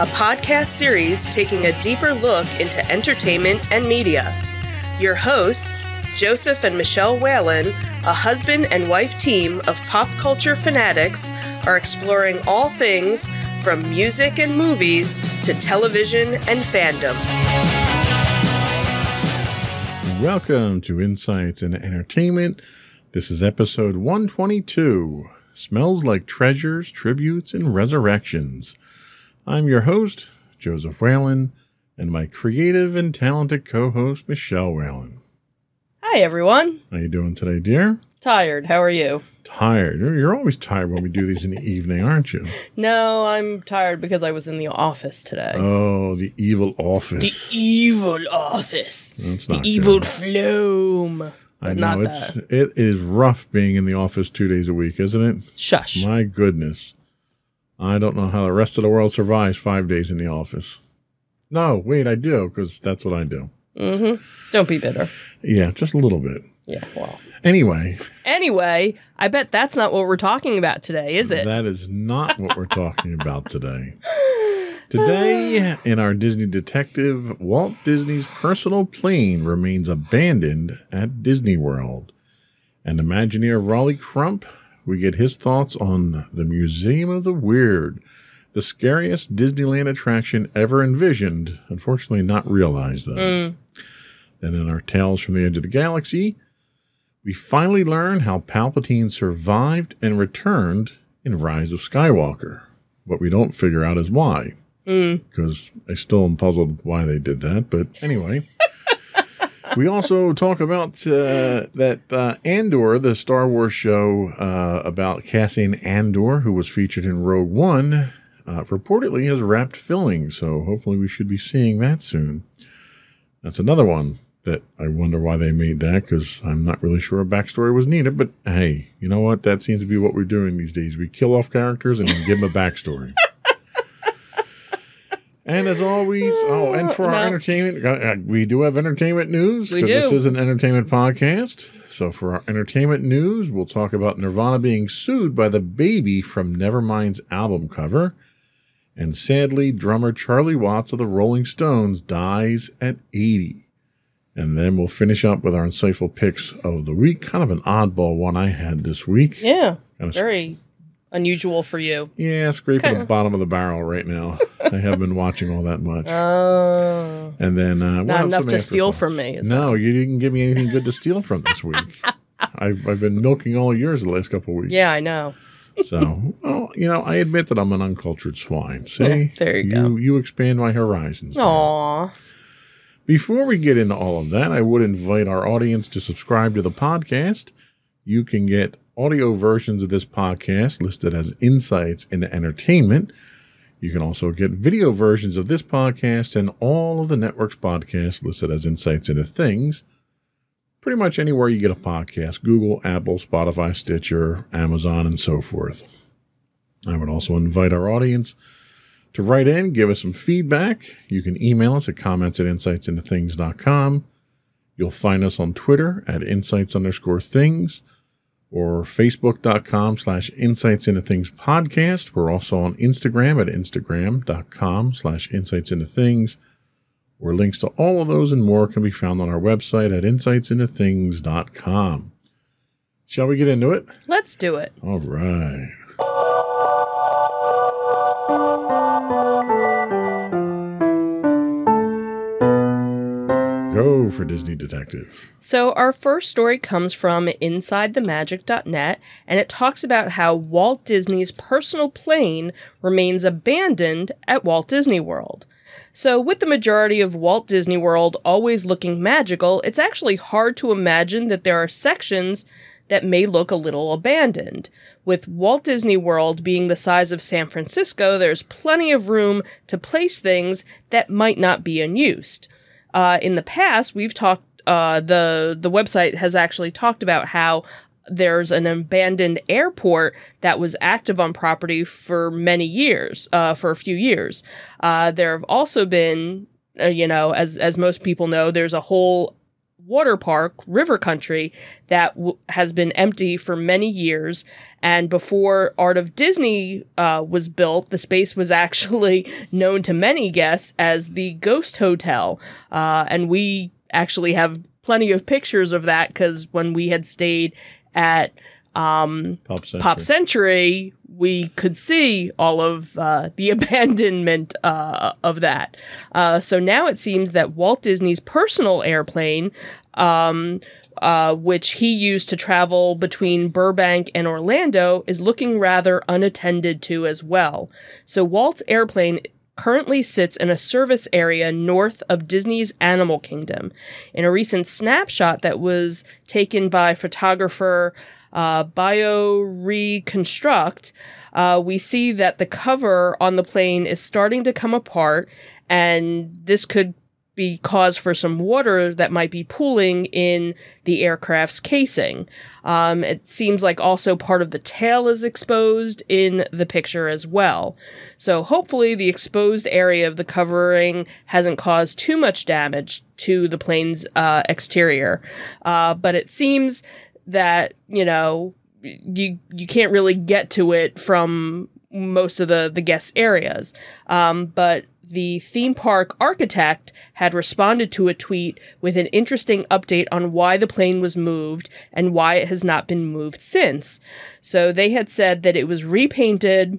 a podcast series taking a deeper look into entertainment and media. Your hosts, Joseph and Michelle Whalen, a husband and wife team of pop culture fanatics, are exploring all things from music and movies to television and fandom. Welcome to Insights into Entertainment. This is episode 122 Smells Like Treasures, Tributes, and Resurrections. I'm your host, Joseph Whalen, and my creative and talented co-host, Michelle Whalen. Hi, everyone. How you doing today, dear? Tired. How are you? Tired. You're always tired when we do these in the evening, aren't you? No, I'm tired because I was in the office today. Oh, the evil office. the evil office. That's The not evil good. flume. I know not it's that. it is rough being in the office two days a week, isn't it? Shush. My goodness. I don't know how the rest of the world survives five days in the office. No, wait, I do, because that's what I do. mm-hmm. Don't be bitter. Yeah, just a little bit. Yeah, well. Anyway, Anyway, I bet that's not what we're talking about today, is it? that is not what we're talking about today. Today, in our Disney Detective, Walt Disney's personal plane remains abandoned at Disney World. And Imagineer Rolly Crump, we get his thoughts on the Museum of the Weird, the scariest Disneyland attraction ever envisioned, unfortunately not realized though. Mm. Then in our Tales from the Edge of the Galaxy, we finally learn how Palpatine survived and returned in Rise of Skywalker. What we don't figure out is why, Mm. because I still am puzzled why they did that. But anyway, we also talk about uh, that uh, Andor, the Star Wars show uh, about Cassian Andor, who was featured in Rogue One, uh, reportedly has wrapped filming. So hopefully we should be seeing that soon. That's another one that I wonder why they made that because I'm not really sure a backstory was needed. But hey, you know what? That seems to be what we're doing these days. We kill off characters and give them a backstory. And as always, oh, and for No. our entertainment, uh, uh, we do have entertainment news. because This is an entertainment podcast. So for our entertainment news, we'll talk about Nirvana being sued by the baby from Nevermind's album cover. And sadly, drummer Charlie Watts of the Rolling Stones dies at 80. And then we'll finish up with our insightful picks of the week. Kind of an oddball one I had this week. Yeah. Kind of Very unusual for you. yeah, scraping the bottom of the barrel right now. I haven't been watching all that much. Oh. and then uh, Not enough to steal from me, No, you didn't give me anything good to steal from this week. I've I've been milking all yours the last couple of weeks. yeah, I know. So, well, you know, I admit that I'm an uncultured swine. See, There you you go. You expand my horizons. now. Aw. Before we get into all of that, I would invite our audience to subscribe to the podcast. You can get audio versions of this podcast listed as insights into entertainment. You can also get video versions of this podcast and all of the network's podcasts listed as insights into things. Pretty much anywhere you get a podcast Google, Apple, Spotify, Stitcher, Amazon, and so forth. I would also invite our audience to write in, give us some feedback. You can email us at comments at insightsintothings.com. You'll find us on Twitter at insights underscore things or facebook.com slash insights into things podcast. We're also on Instagram at instagram.com slash insights into things where links to all of those and more can be found on our website at insightsintothings.com. Shall we get into it? Let's do it. All right. For Disney Detective. So, our first story comes from InsideTheMagic.net, and it talks about how Walt Disney's personal plane remains abandoned at Walt Disney World. So, with the majority of Walt Disney World always looking magical, it's actually hard to imagine that there are sections that may look a little abandoned. With Walt Disney World being the size of San Francisco, there's plenty of room to place things that might not be unused. Uh, in the past, we've talked. Uh, the the website has actually talked about how there's an abandoned airport that was active on property for many years, uh, for a few years. Uh, there have also been, uh, you know, as as most people know, there's a whole water park, River Country, that w- has been empty for many years. And before Art of Disney uh, was built, the space was actually known to many guests as the Ghost Hotel. Uh, and we actually have plenty of pictures of that because when we had stayed at um, Pop Century. Pop Century, we could see all of uh, the abandonment uh, of that. Uh, so now it seems that Walt Disney's personal airplane, um, uh, which he used to travel between Burbank and Orlando, is looking rather unattended to as well. So Walt's airplane currently sits in a service area north of Disney's Animal Kingdom. In a recent snapshot that was taken by photographer uh, BioReconstruct, uh, we see that the cover on the plane is starting to come apart, and this could be cause for some water that might be pooling in the aircraft's casing. Um, it seems like also part of the tail is exposed in the picture as well. So hopefully the exposed area of the covering hasn't caused too much damage to the plane's uh, exterior. Uh, but it seems that, you know, you you can't really get to it from most of the the guest areas. Um, but the theme park architect had responded to a tweet with an interesting update on why the plane was moved and why it has not been moved since. So they had said that it was repainted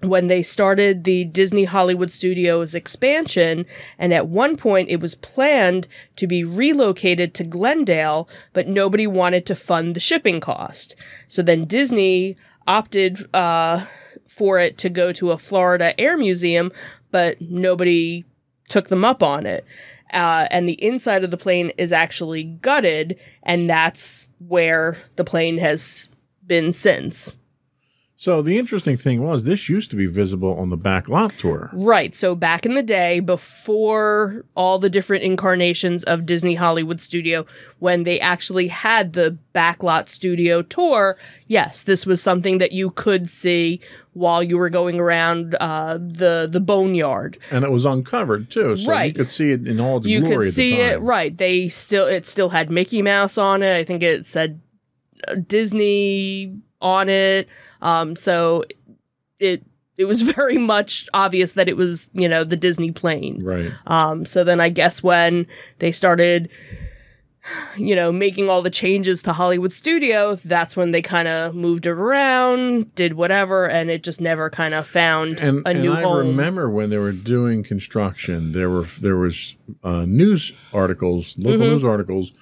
when they started the Disney Hollywood Studios expansion, and at one point it was planned to be relocated to Glendale, but nobody wanted to fund the shipping cost. So then Disney opted uh, for it to go to a Florida Air Museum, but nobody took them up on it. Uh, and the inside of the plane is actually gutted, and that's where the plane has been since. So the interesting thing was this used to be visible on the back lot tour. Right. So back in the day, before all the different incarnations of Disney Hollywood Studio, when they actually had the backlot studio tour, yes, this was something that you could see while you were going around uh, the the boneyard. And it was uncovered too, so Right. you could see it in all its You glory could at the see it. Right. They still it still had Mickey Mouse on it. I think it said uh, Disney on it. Um, so it it was very much obvious that it was you know the Disney plane. Right. Um, so then I guess when they started, you know, making all the changes to Hollywood Studios, that's when they kind of moved it around, did whatever, and it just never kind of found And, a and new I home. I remember when they were doing construction, there were there was uh, news articles, local Mhm. news articles,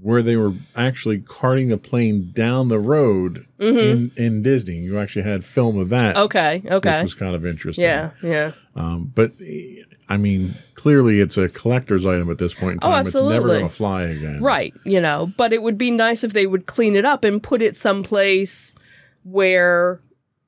where they were actually carting the plane down the road Mhm. in in Disney. You actually had film of that, Okay, okay. which was kind of interesting. Yeah, yeah. Um, but I mean, clearly it's a collector's item at this point in time. Oh, time. it's never going to fly again. Right, you know, but it would be nice if they would clean it up and put it someplace where,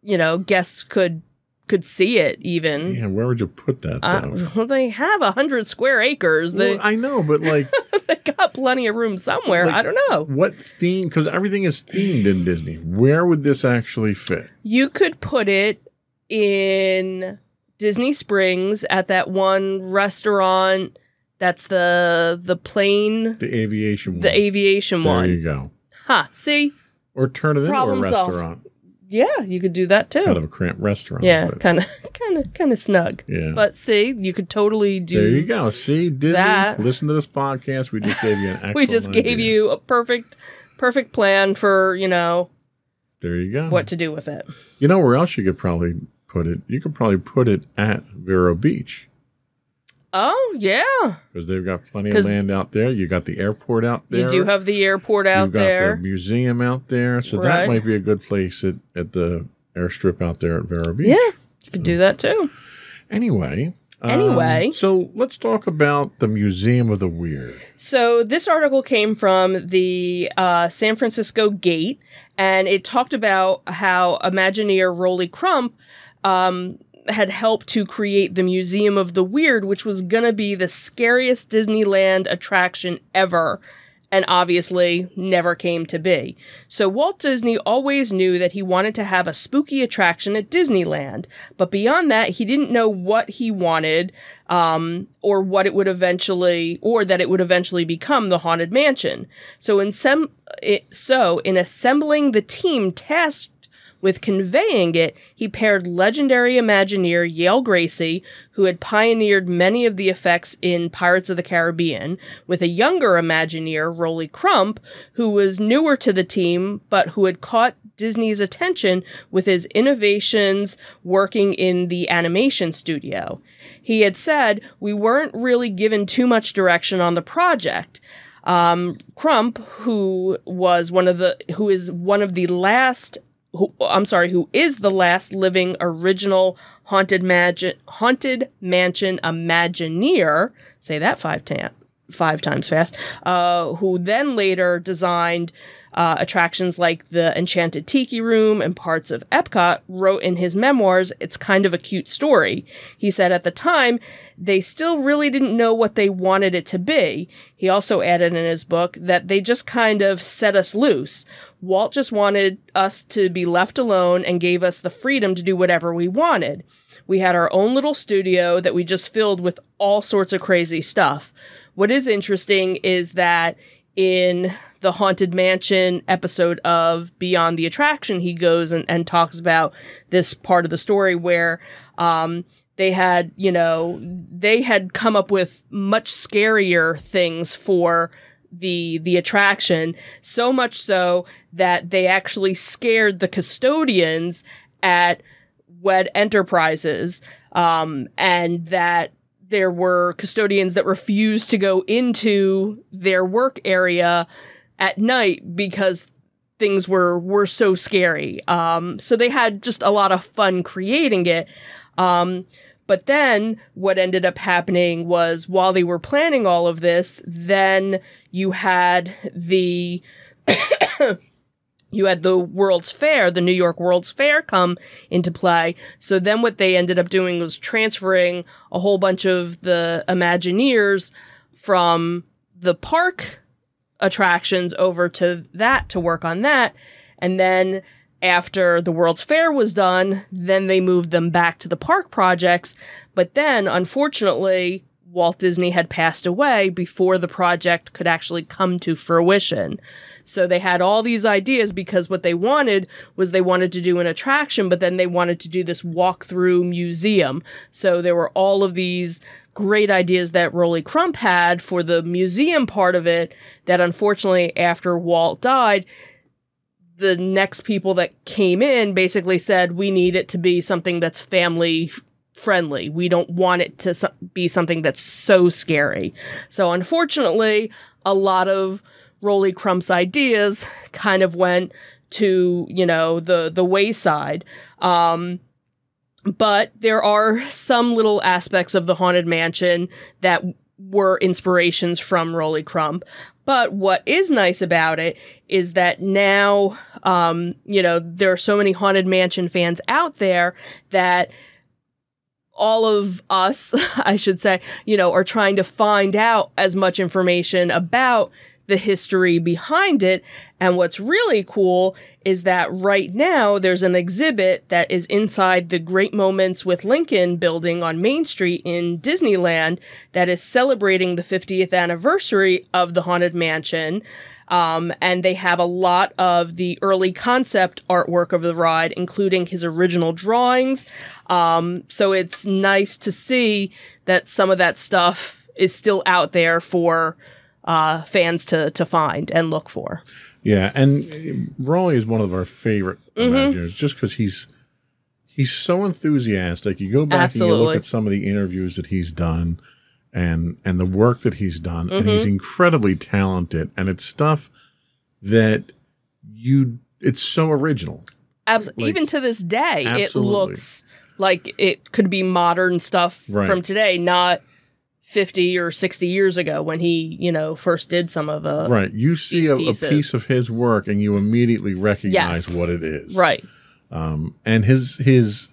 you know, guests could could see it even. Yeah, where would you put that Uh, well, they have a hundred square acres. They, well, I know, but like, they got plenty of room somewhere. Like- I don't know. what theme? Because everything is themed in Disney. Where would this actually fit? You could put it in Disney Springs at that one restaurant. That's the the plane, The aviation one. the aviation there one. There you go. Huh? See, Or turn it into a Problem solved. Yeah, you could do that too. Kind of a cramped restaurant. yeah, kind of, kind of, kind of snug. yeah. But see, you could totally do. there you go. See, Disney. that. Listen to this podcast. We just gave you an excellent We just gave idea. you a perfect, perfect plan for you know There you go. what to do with it. You know where else you could probably put it? You could probably put it at Vero Beach Oh yeah, because they've got plenty of land out there. You got the airport out there. you do have the airport out there. You've got there. the museum out there, so Right. that might be a good place at, at the airstrip out there at Vero Beach. Yeah, you could do that too. Anyway, Anyway, Um, so let's talk about the Museum of the Weird. So this article came from the uh, San Francisco Gate, and it talked about how Imagineer Rolly Crump um, had helped to create the Museum of the Weird, which was gonna be the scariest Disneyland attraction ever. And obviously never came to be. So Walt Disney always knew that he wanted to have a spooky attraction at Disneyland. But beyond that, he didn't know what he wanted, um, or what it would eventually, or that it would eventually become the Haunted Mansion. So in sem- it, so in assembling the team tasked with conveying it, he paired legendary Imagineer Yale Gracey, who had pioneered many of the effects in Pirates of the Caribbean, with a younger Imagineer, Rolly Crump, who was newer to the team, but who had caught Disney's attention with his innovations working in the animation studio. He had said, We weren't really given too much direction on the project. Um, Crump, who was one of the, who is one of the last who I'm sorry, who is the last living original haunted magic haunted mansion Imagineer? Say that five times five times fast. Uh, who then later designed uh, attractions like the Enchanted Tiki Room and parts of Epcot, wrote in his memoirs, it's kind of a cute story. He said at the time, they still really didn't know what they wanted it to be. He also added in his book that they just kind of set us loose. Walt just wanted us to be left alone and gave us the freedom to do whatever we wanted. We had our own little studio that we just filled with all sorts of crazy stuff. What is interesting is that in the Haunted Mansion episode of Beyond the Attraction, he goes and, and talks about this part of the story where um, they had, you know, they had come up with much scarier things for the the attraction so much so that they actually scared the custodians at Wed Enterprises um, and that there were custodians that refused to go into their work area at night because things were were so scary. Um, so they had just a lot of fun creating it. Um, but then what ended up happening was while they were planning all of this, then you had the you had the World's Fair, the New York World's Fair come into play. So then what they ended up doing was transferring a whole bunch of the Imagineers from the park attractions over to that to work on that. And then after the World's Fair was done, then they moved them back to the park projects. But then, unfortunately, Walt Disney had passed away before the project could actually come to fruition. So they had all these ideas because what they wanted was they wanted to do an attraction, but then they wanted to do this walk-through museum. So there were all of these great ideas that Rolly Crump had for the museum part of it that unfortunately after Walt died, the next people that came in basically said we need it to be something that's family friendly. We don't want it to be something that's so scary. So unfortunately, a lot of Rolly Crump's ideas kind of went to, you know, the the wayside. Um but there are some little aspects of the haunted mansion that were inspirations from Rolly Crump. But what is nice about it is that now, um, you know, there are so many Haunted Mansion fans out there that all of us, I should say, you know, are trying to find out as much information about the history behind it. And what's really cool is that right now there's an exhibit that is inside the Great Moments with Lincoln building on Main Street in Disneyland that is celebrating the 50th anniversary of the Haunted Mansion. Um, and they have a lot of the early concept artwork of the ride, including his original drawings. Um, so it's nice to see that some of that stuff is still out there for uh, fans to to find and look for. Yeah, and Rolly is one of our favorite Mm-hmm. Imagineers just because he's he's so enthusiastic. You go back and you look at some of the interviews that he's done and and the work that he's done, and Mm-hmm. he's incredibly talented. And it's stuff that you it's so original. Abs- Like, even to this day, it looks Like it could be modern stuff Right. from today, not 50 or 60 years ago when he, you know, first did some of the. right. You see a, a piece of his work and you immediately recognize Yes. what it is. Right. Um, and his his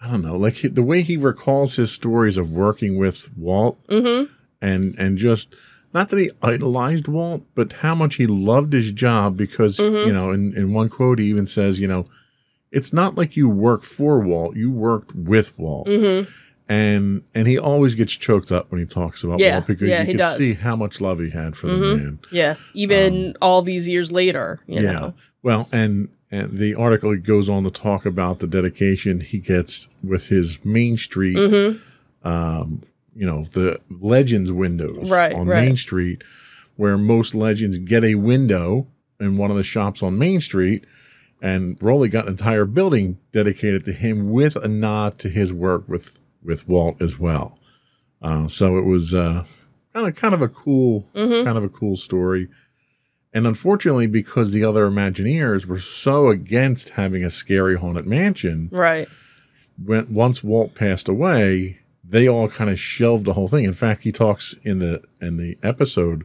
I don't know, like he, the way he recalls his stories of working with Walt Mm-hmm. and and just not that he idolized Walt, but how much he loved his job because Mhm. you know, in, in one quote he even says, you know, it's not like you work for Walt, you worked with Walt. Mm-hmm. And and he always gets choked up when he talks about Yeah, Walt because yeah, you can does. see how much love he had for the Mhm. man. Yeah. Even all these years later, you Um, yeah. know. Well, and and the article goes on to talk about the dedication he gets with his Main Street, Mm-hmm. um, you know, the Legends windows Right, on right. Main Street, where most Legends get a window in one of the shops on Main Street. And Rolly got an entire building dedicated to him with a nod to his work with with Walt as well. Uh, so it was uh, kind of kind of a cool Mm-hmm. kind of a cool story. And unfortunately, because the other Imagineers were so against having a scary haunted mansion, Right. when once Walt passed away, they all kind of shelved the whole thing. In fact, he talks in the in the episode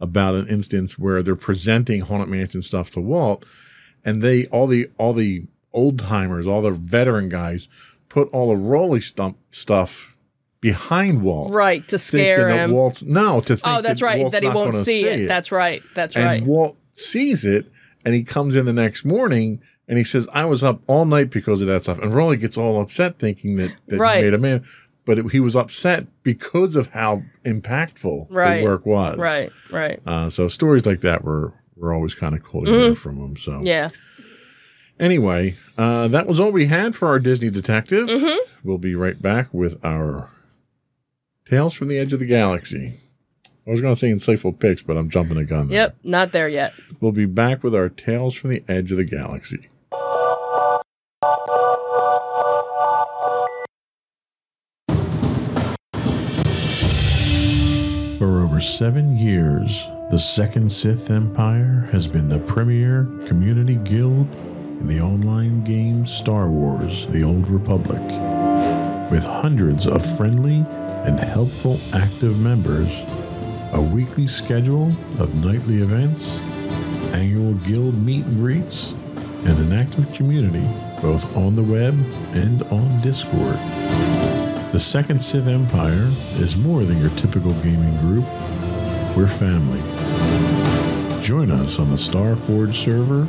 about an instance where they're presenting haunted mansion stuff to Walt, and they all the all the old timers, all the veteran guys, put all the Rolly Crump stuff behind Walt, Right. To scare thinking that him. Walt's no to think oh, that's that right. Walt's that he won't gonna see say it. That's right. That's and right. And Walt sees it and he comes in the next morning and he says, I was up all night because of that stuff. And Rolly gets all upset thinking that, that Right. he made a man. But it, he was upset because of how impactful Right. the work was. right. Right. Uh, so stories like that were, were always kind of cool to hear from him. So Yeah. Anyway, uh, that was all we had for our Disney detective. Mhm. We'll be right back with our Tales from the Edge of the Galaxy. I was going to say insightful picks, but I'm jumping the gun. there. Yep. Not there yet. We'll be back with our Tales from the Edge of the Galaxy. For over seven years, the Second Sith Empire has been the premier community guild in the online game Star Wars The Old Republic. With hundreds of friendly and helpful active members, a weekly schedule of nightly events, annual guild meet and greets, and an active community both on the web and on Discord. The Second Sith Empire is more than your typical gaming group. We're family. Join us on the Starforge server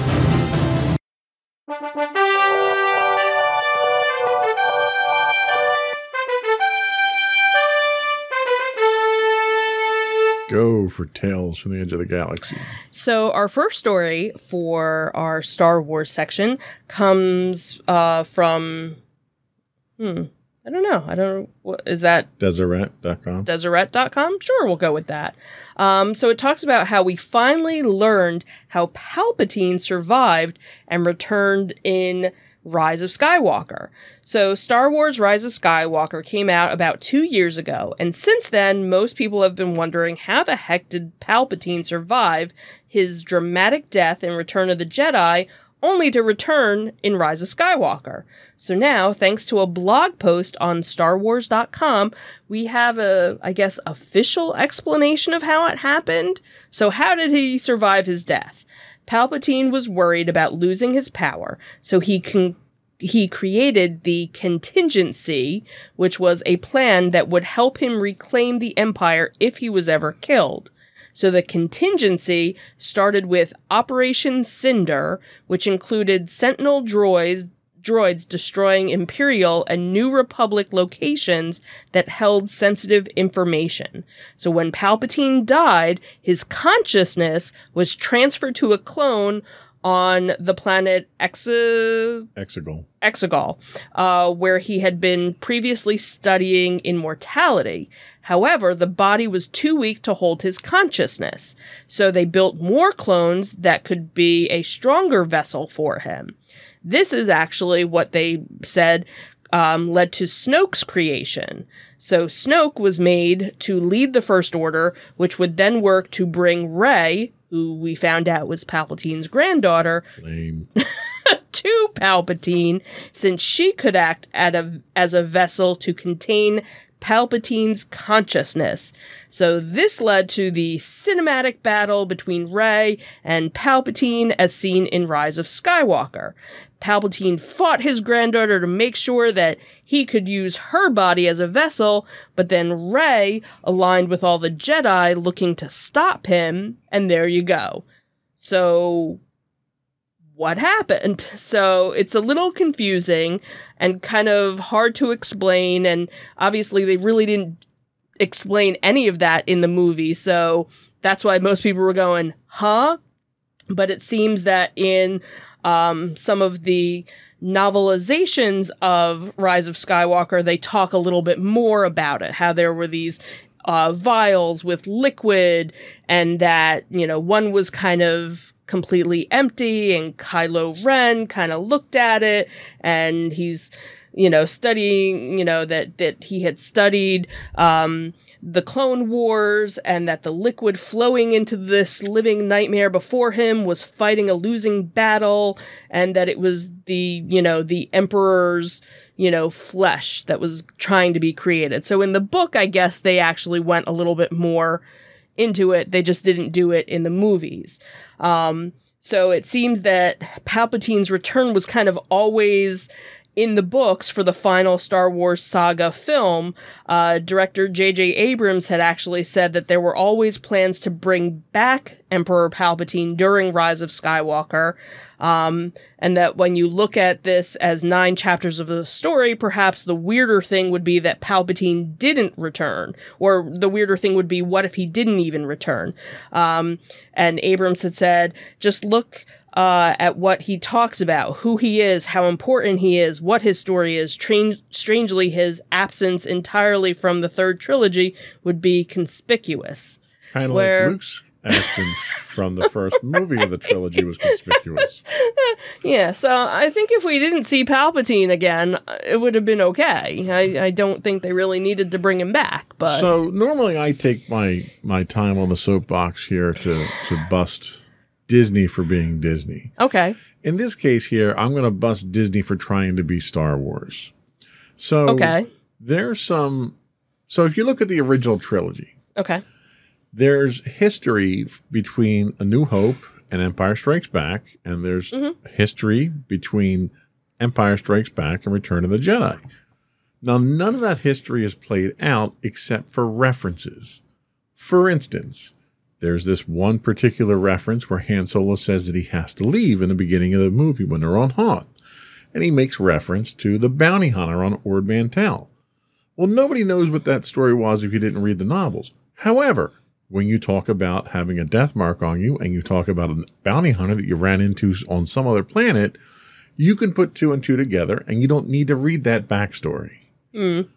for Tales from the Edge of the Galaxy. So our first story for our Star Wars section comes uh, from. Hmm. I don't know. I don't know. What, is that Deseret.com. Deseret.com? Sure, we'll go with that. Um, so it talks about how we finally learned how Palpatine survived and returned in Rise of Skywalker. So Star Wars Rise of Skywalker came out about two years ago, and since then, most people have been wondering how the heck did Palpatine survive his dramatic death in Return of the Jedi only to return in Rise of Skywalker. So now, thanks to a blog post on StarWars.com, we have a, I guess, official explanation of how it happened. So, how did he survive his death? Palpatine was worried about losing his power, so he can he created the contingency, which was a plan that would help him reclaim the empire if he was ever killed. So the contingency started with Operation Cinder, which included Sentinel droids droids destroying Imperial and New Republic locations that held sensitive information. So when Palpatine died, his consciousness was transferred to a clone on the planet Exa- Exegol. Exegol, uh, where he had been previously studying immortality. However, the body was too weak to hold his consciousness, so they built more clones that could be a stronger vessel for him. This is actually what they said um, led to Snoke's creation. So Snoke was made to lead the First Order, which would then work to bring Rey, who we found out was Palpatine's granddaughter, to Palpatine, since she could act at a, as a vessel to contain Palpatine's consciousness. So this led to the cinematic battle between Rey and Palpatine as seen in Rise of Skywalker. Palpatine fought his granddaughter to make sure that he could use her body as a vessel, but then Rey aligned with all the Jedi looking to stop him, and there you go. So what happened? So it's a little confusing and kind of hard to explain. And obviously, they really didn't explain any of that in the movie. So that's why most people were going, huh? But it seems that in um, some of the novelizations of Rise of Skywalker, they talk a little bit more about it, how there were these uh, vials with liquid, and that, you know, one was kind of completely empty, and Kylo Ren kind of looked at it, and he's, you know, studying, you know, that, that he had studied, um, the Clone Wars and that the liquid flowing into this living nightmare before him was fighting a losing battle and that it was the, you know, the Emperor's, you know, flesh that was trying to be created. So in the book, I guess they actually went a little bit more into it. They just didn't do it in the movies. Um, so it seems that Palpatine's return was kind of always in the books for the final Star Wars saga film, uh, director J.J. Abrams had actually said that there were always plans to bring back Emperor Palpatine during Rise of Skywalker. Um, and that when you look at this as nine chapters of the story, perhaps the weirder thing would be that Palpatine didn't return. Or the weirder thing would be, what if he didn't even return? Um, and Abrams had said, just look uh, at what he talks about, who he is, how important he is, what his story is. Tra- strangely, his absence entirely from the third trilogy would be conspicuous. Kind of Where- like Luke's absence from the first movie of the trilogy was conspicuous. Yeah, so I think if we didn't see Palpatine again, it would have been okay. I, I don't think they really needed to bring him back, but So normally I take my my time on the soapbox here to to bust Disney for being Disney. okay, In this case here, I'm going to bust Disney for trying to be Star Wars. So okay, there's some. So if you look at the original trilogy, okay, there's history between A New Hope and Empire Strikes Back, and there's Mhm. history between Empire Strikes Back and Return of the Jedi. Now, none of that history is played out except for references. For instance, there's this one particular reference where Han Solo says that he has to leave in the beginning of the movie when they're on Hoth, and he makes reference to the bounty hunter on Ord Mantell. Well, nobody knows what that story was if you didn't read the novels. However, when you talk about having a death mark on you and you talk about a bounty hunter that you ran into on some other planet, you can put two and two together and you don't need to read that backstory. mm,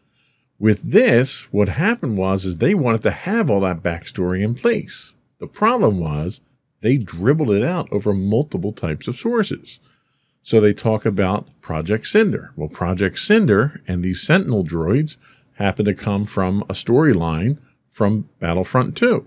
With this, what happened was is they wanted to have all that backstory in place. The problem was they dribbled it out over multiple types of sources. So they talk about Project Cinder. Well, Project Cinder and these Sentinel droids happen to come from a storyline from Battlefront 2.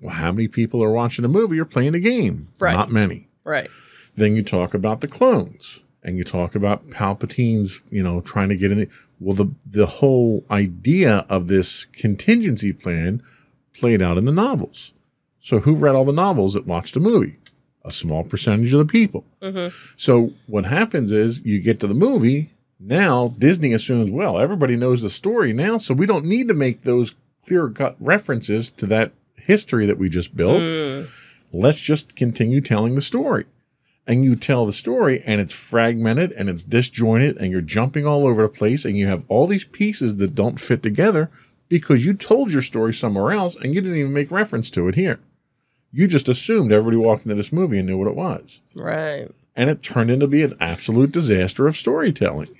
Well, how many people are watching a movie or playing a game? Right. Not many. right, Then you talk about the clones and you talk about Palpatine's, you know, trying to get in. The, well, the the whole idea of this contingency plan played out in the novels. So who read all the novels that watched the movie? A small percentage of the people. hmm So what happens is you get to the movie. Now Disney assumes, well, everybody knows the story now, so we don't need to make those clear cut references to that history that we just built mm, let's just continue telling the story. And you tell the story and it's fragmented and it's disjointed and you're jumping all over the place and you have all these pieces that don't fit together because you told your story somewhere else and you didn't even make reference to it here. You just assumed everybody walked into this movie and knew what it was. Right. And it turned into be an absolute disaster of storytelling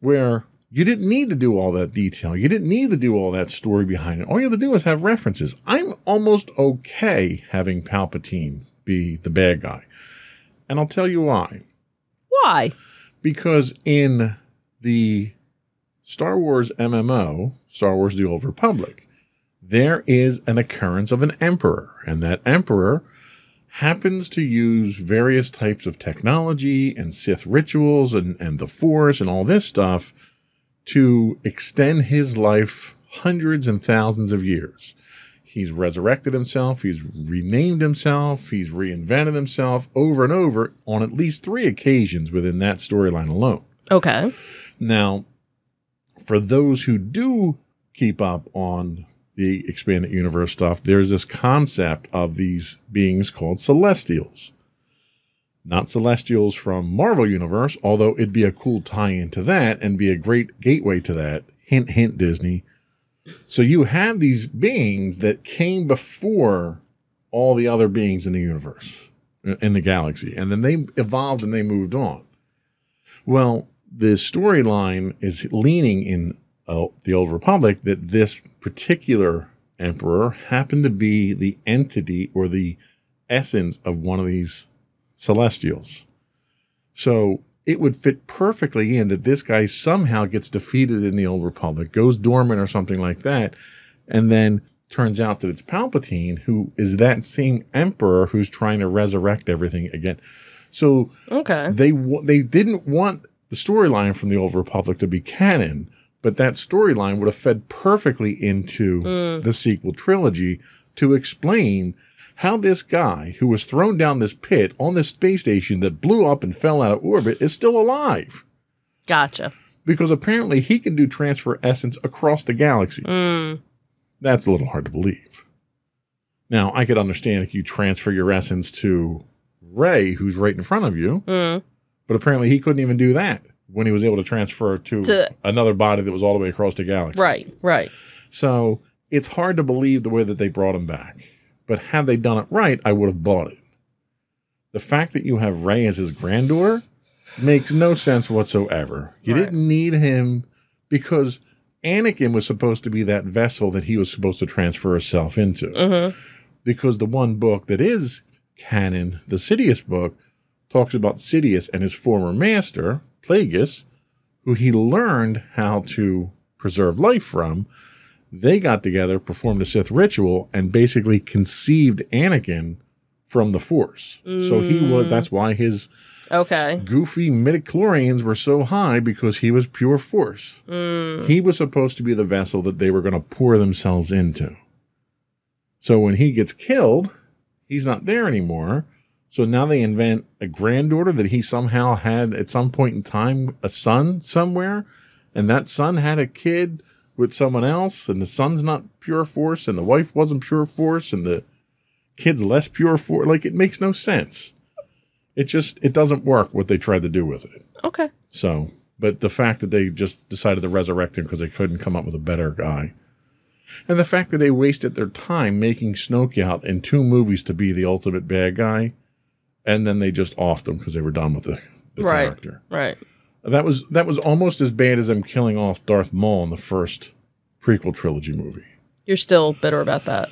where you didn't need to do all that detail. You didn't need to do all that story behind it. All you have to do is have references. I'm almost okay having Palpatine be the bad guy. And I'll tell you why. Why? Because in the Star Wars MMO, Star Wars The Old Republic, there is an occurrence of an emperor, and that emperor happens to use various types of technology and Sith rituals and, and the Force and all this stuff to extend his life hundreds and thousands of years. He's resurrected himself, he's renamed himself, he's reinvented himself over and over on at least three occasions within that storyline alone. Okay. Now, for those who do keep up on the expanded universe stuff, there's this concept of these beings called celestials. Not celestials from Marvel Universe, although it'd be a cool tie into that and be a great gateway to that. Hint, hint, Disney. So you have these beings that came before all the other beings in the universe, in the galaxy, and then they evolved and they moved on. Well, the storyline is leaning in uh, the Old Republic that this particular emperor happened to be the entity or the essence of one of these celestials. So it would fit perfectly in that this guy somehow gets defeated in the Old Republic, goes dormant or something like that, and then turns out that it's Palpatine who is that same emperor who's trying to resurrect everything again. So Okay. they they didn't want the storyline from the Old Republic to be canon, but that storyline would have fed perfectly into the sequel trilogy to explain how this guy who was thrown down this pit on this space station that blew up and fell out of orbit is still alive. Gotcha. Because apparently he can do transfer essence across the galaxy. Mm. That's a little hard to believe. Now, I could understand if you transfer your essence to Rey, who's right in front of you, Mm. but apparently he couldn't even do that when he was able to transfer to, To- another body that was all the way across the galaxy. Right. Right. So it's hard to believe the way that they brought him back. But had they done it right, I would have bought it. The fact that you have Rey as his granddaughter makes no sense whatsoever. You Right. didn't need him because Anakin was supposed to be that vessel that he was supposed to transfer himself into. Mm-hmm. Because the one book that is canon, the Sidious book, talks about Sidious and his former master, Plagueis, who he learned how to preserve life from. They got together, performed a Sith ritual, and basically conceived Anakin from the Force. So he was. Mm. That's why his Okay. goofy midichlorians were so high because he was pure Force. Mm. He was supposed to be the vessel that they were going to pour themselves into. So when he gets killed, he's not there anymore. So now they invent a granddaughter that he somehow had at some point in time a son somewhere, and that son had a kid with someone else, and the son's not pure force, and the wife wasn't pure force, and the kid's less pure force. Like it makes no sense. It just it doesn't work what they tried to do with it. Okay. So, but the fact that they just decided to resurrect him because they couldn't come up with a better guy, and the fact that they wasted their time making Snoke out in two movies to be the ultimate bad guy, and then they just offed them because they were done with the, the Right. character. Right. That was that was almost as bad as them killing off Darth Maul in the first prequel trilogy movie. You're still bitter about that.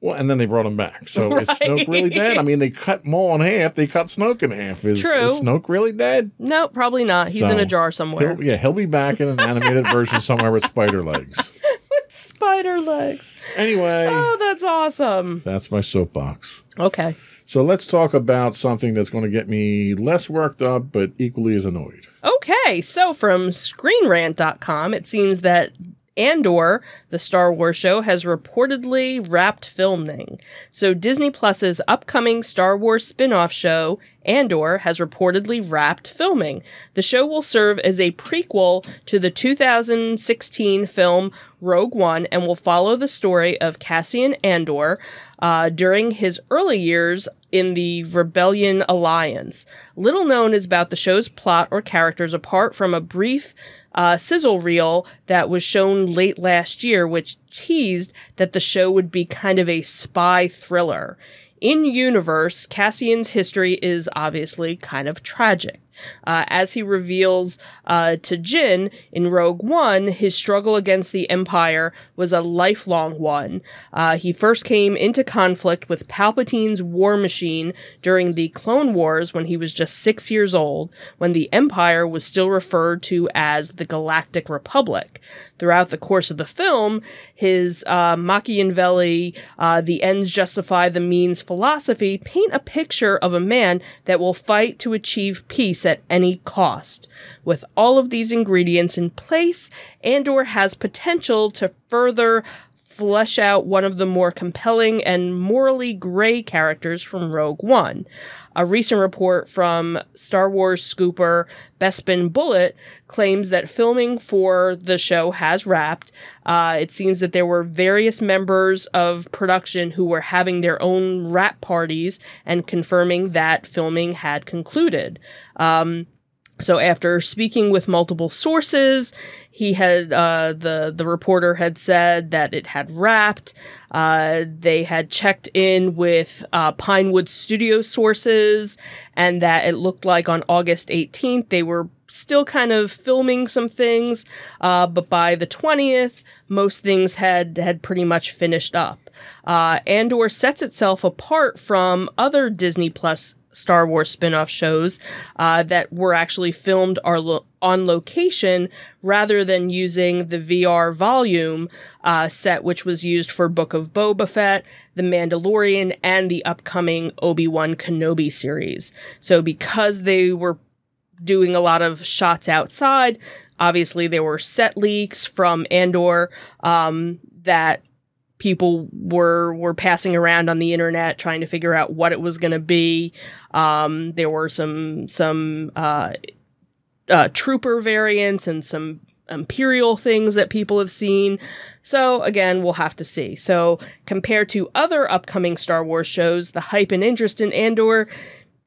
Well, and then they brought him back. So is Snoke really dead? I mean, they cut Maul in half. They cut Snoke in half. Is, True. is Snoke really dead? No, probably not. He's in a jar somewhere. He'll, yeah, he'll be back in an animated version somewhere with spider legs. With spider legs. Anyway, Oh, that's awesome. that's my soapbox. Okay. So let's talk about something that's going to get me less worked up, but equally as annoyed. Okay, so from ScreenRant.com, it seems that Andor, the Star Wars show, has reportedly wrapped filming. So Disney Plus's upcoming Star Wars spin-off show, Andor has reportedly wrapped filming. The show will serve as a prequel to the 2016 film Rogue One and will follow the story of Cassian Andor uh, during his early years in the Rebellion Alliance. Little known is about the show's plot or characters apart from a brief uh, sizzle reel that was shown late last year, which teased that the show would be kind of a spy thriller. In universe, Cassian's history is obviously kind of tragic. Uh, as he reveals uh, to Jyn in Rogue One, his struggle against the Empire was a lifelong one. Uh, he first came into conflict with Palpatine's war machine during the Clone Wars when he was just six years old, when the Empire was still referred to as the Galactic Republic. Throughout the course of the film, his uh, Machiavelli, uh, the ends justify the means philosophy paint a picture of a man that will fight to achieve peace at any cost. With all of these ingredients in place, Andor has potential to further flesh out one of the more compelling and morally gray characters from Rogue One. A recent report from Star Wars scooper Bespin Bullet claims that filming for the show has wrapped. Uh, it seems that there were various members of production who were having their own wrap parties and confirming that filming had concluded. Um, so after speaking with multiple sources, he had uh, the the reporter had said that it had wrapped. Uh, they had checked in with uh, Pinewood Studio sources, and that it looked like on August 18th they were still kind of filming some things, uh, but by the 20th, most things had had pretty much finished up. Uh, Andor sets itself apart from other Disney Plus Star Wars spin off shows uh, that were actually filmed lo- on location rather than using the VR volume uh, set, which was used for Book of Boba Fett, The Mandalorian, and the upcoming Obi Wan Kenobi series. So, because they were doing a lot of shots outside, obviously there were set leaks from Andor um, that people were were passing around on the internet trying to figure out what it was going to be. Um, there were some some uh, uh, trooper variants and some imperial things that people have seen. So again, we'll have to see. So compared to other upcoming Star Wars shows, the hype and interest in Andor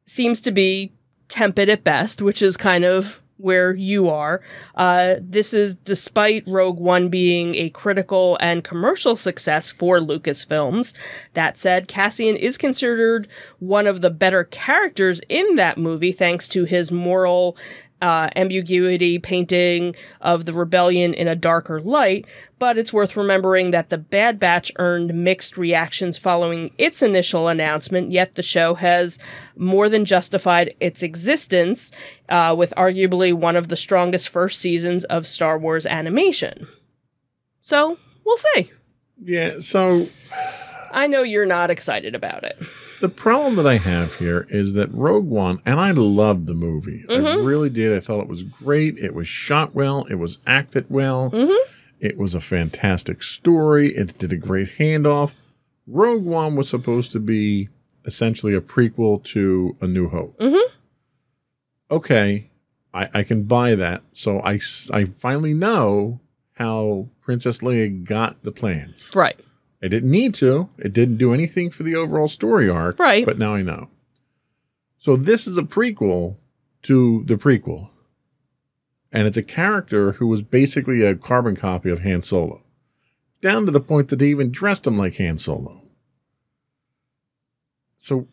seems to be tepid at best, which is kind of where you are. Uh, this is despite Rogue One being a critical and commercial success for Lucasfilms. That said, Cassian is considered one of the better characters in that movie thanks to his moral uh, ambiguity painting of the rebellion in a darker light, but it's worth remembering that The Bad Batch earned mixed reactions following its initial announcement, yet the show has more than justified its existence uh, with arguably one of the strongest first seasons of Star Wars animation. So, we'll see. Yeah, so. I know you're not excited about it. The problem that I have here is that Rogue One, and I loved the movie. Mm-hmm. I really did. I thought it was great. It was shot well. It was acted well. Mm-hmm. It was a fantastic story. It did a great handoff. Rogue One was supposed to be essentially a prequel to A New Hope. Mm-hmm. Okay, I, I can buy that. So I, I finally know how Princess Leia got the plans. Right. It didn't need to. It didn't do anything for the overall story arc. Right. But now I know. So this is a prequel to the prequel. And it's a character who was basically a carbon copy of Han Solo. Down to the point that they even dressed him like Han Solo. So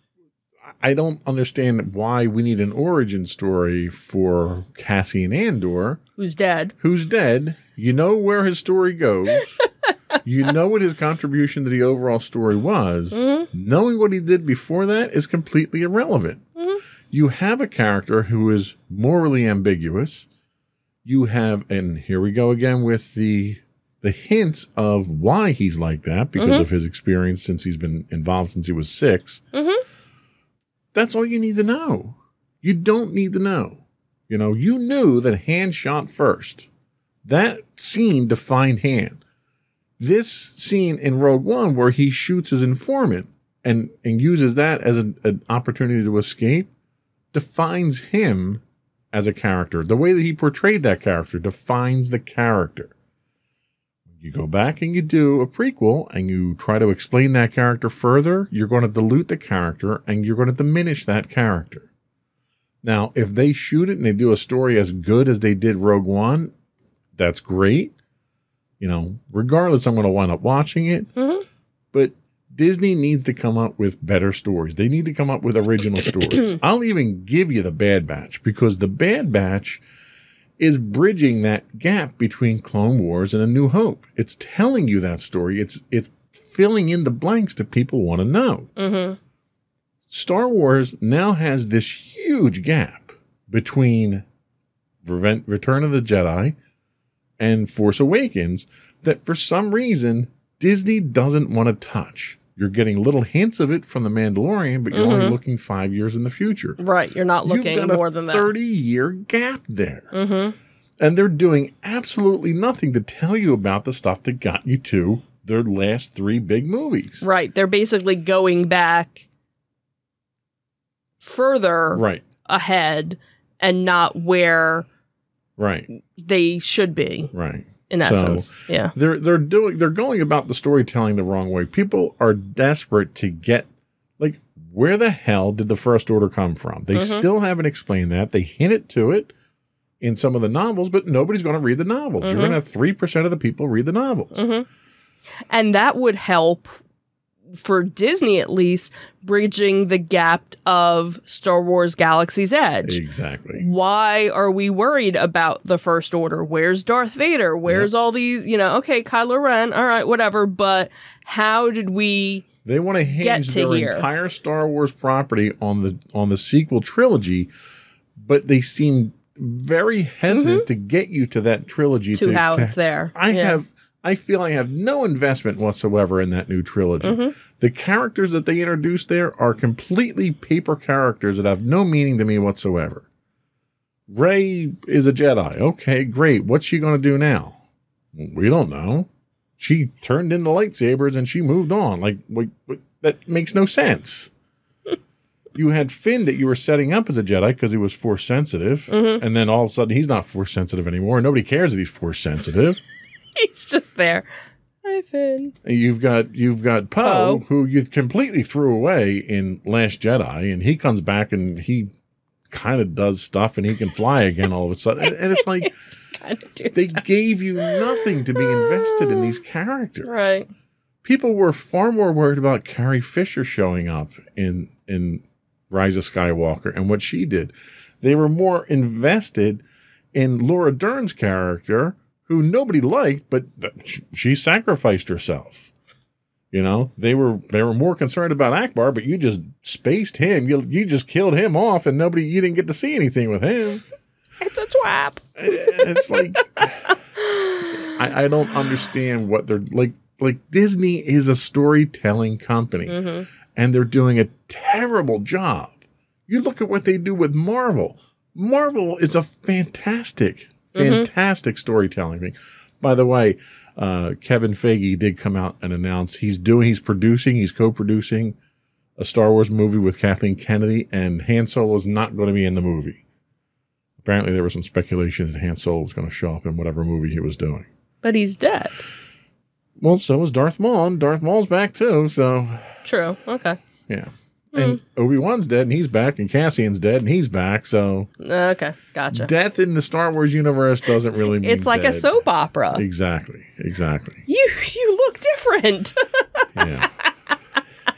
I don't understand why we need an origin story for Cassian Andor. Who's dead. Who's dead. You know where his story goes. you know what his contribution to the overall story was. Mm-hmm. Knowing what he did before that is completely irrelevant. Mm-hmm. You have a character who is morally ambiguous. You have, and here we go again with the the hints of why he's like that because mm-hmm. of his experience since he's been involved since he was 6 mm-hmm. That's all you need to know. You don't need to know. You know, you knew that Han shot first. That scene defined Han this scene in Rogue One where he shoots his informant and and uses that as an, an opportunity to escape, defines him as a character. The way that he portrayed that character defines the character. You go back and you do a prequel and you try to explain that character further, you're going to dilute the character and you're going to diminish that character. Now, if they shoot it and they do a story as good as they did Rogue One, that's great. You know, regardless, I'm going to wind up watching it. Mhm. But Disney needs to come up with better stories. They need to come up with original stories. I'll even give you the Bad Batch because the Bad Batch is bridging that gap between Clone Wars and A New Hope. It's telling you that story. It's it's filling in the blanks that people want to know. Mm-hmm. Star Wars now has this huge gap between Return of the Jedi and Force Awakens that for some reason Disney doesn't want to touch. You're getting little hints of it from The Mandalorian, but you're only Mhm. looking five years in the future. Right. You're not looking You've got more a than that. 30 year gap there. Mm-hmm. And they're doing absolutely nothing to tell you about the stuff that got you to their last three big movies. Right. They're basically going back further Right. ahead and not where Right. they should be Right. in So- essence. Yeah. They're they're doing they're going about the storytelling the wrong way. People are desperate to get like where the hell did the first order come from? They Mhm. still haven't explained that. They hinted to it in some of the novels, but nobody's going to read the novels. You're Mhm. going to have 3% of the people read the novels. hmm And that would help for Disney at least bridging the gap of Star Wars Galaxy's Edge. Exactly. Why are we worried about the First Order? Where's Darth Vader? Where's all these, you know, okay, Kylo Ren, all right, whatever, but how did we They want to hinge to their here. entire Star Wars property on the on the sequel trilogy, but they seem very hesitant to get you to that trilogy. Mm-hmm. to how it's there? I Yeah. have I feel I have no investment whatsoever in that new trilogy. Mm-hmm. The characters that they introduced there are completely paper characters that have no meaning to me whatsoever. Rey is a Jedi. Okay, great. What's she going to do now? We don't know. She turned into lightsabers and she moved on. Like, wait, wait, that makes no sense. you had Finn that you were setting up as a Jedi because he was force sensitive, Mm-hmm. and then all of a sudden he's not force sensitive anymore. Nobody cares that he's force sensitive. He's just there. Hi, Finn. You've got you've got Poe, Poe. who you completely threw away in Last Jedi, and he comes back and he kind of does stuff, and he can fly again all of a sudden. And, and it's like Kind of do they stuff. gave you nothing to be invested in these characters. Right. People were far more worried about Carrie Fisher showing up in in Rise of Skywalker and what she did. They were more invested in Laura Dern's character, who nobody liked, but she sacrificed herself. You know, they were they were more concerned about Ackbar, but you just spaced him. You you just killed him off, and nobody you didn't get to see anything with him. It's a twap. It's like I, I don't understand what they're like. Like Disney is a storytelling company, Mm-hmm. and they're doing a terrible job. You look at what they do with Marvel. Marvel is a fantastic, fantastic storytelling thing. By the way, uh, Kevin Feige did come out and announce he's doing, he's producing, he's co-producing a Star Wars movie with Kathleen Kennedy, and Han Solo is not going to be in the movie. Apparently, there was some speculation that Han Solo was going to show up in whatever movie he was doing. But he's dead. Well, so is Darth Maul. and Darth Maul's back too. So True. Okay. yeah, and hmm. Obi Wan's dead and he's back, and Cassian's dead and he's back. So uh, Okay. Gotcha. death in the Star Wars universe doesn't really mean It's like a soap opera. Exactly. Exactly. You you look different. Yeah.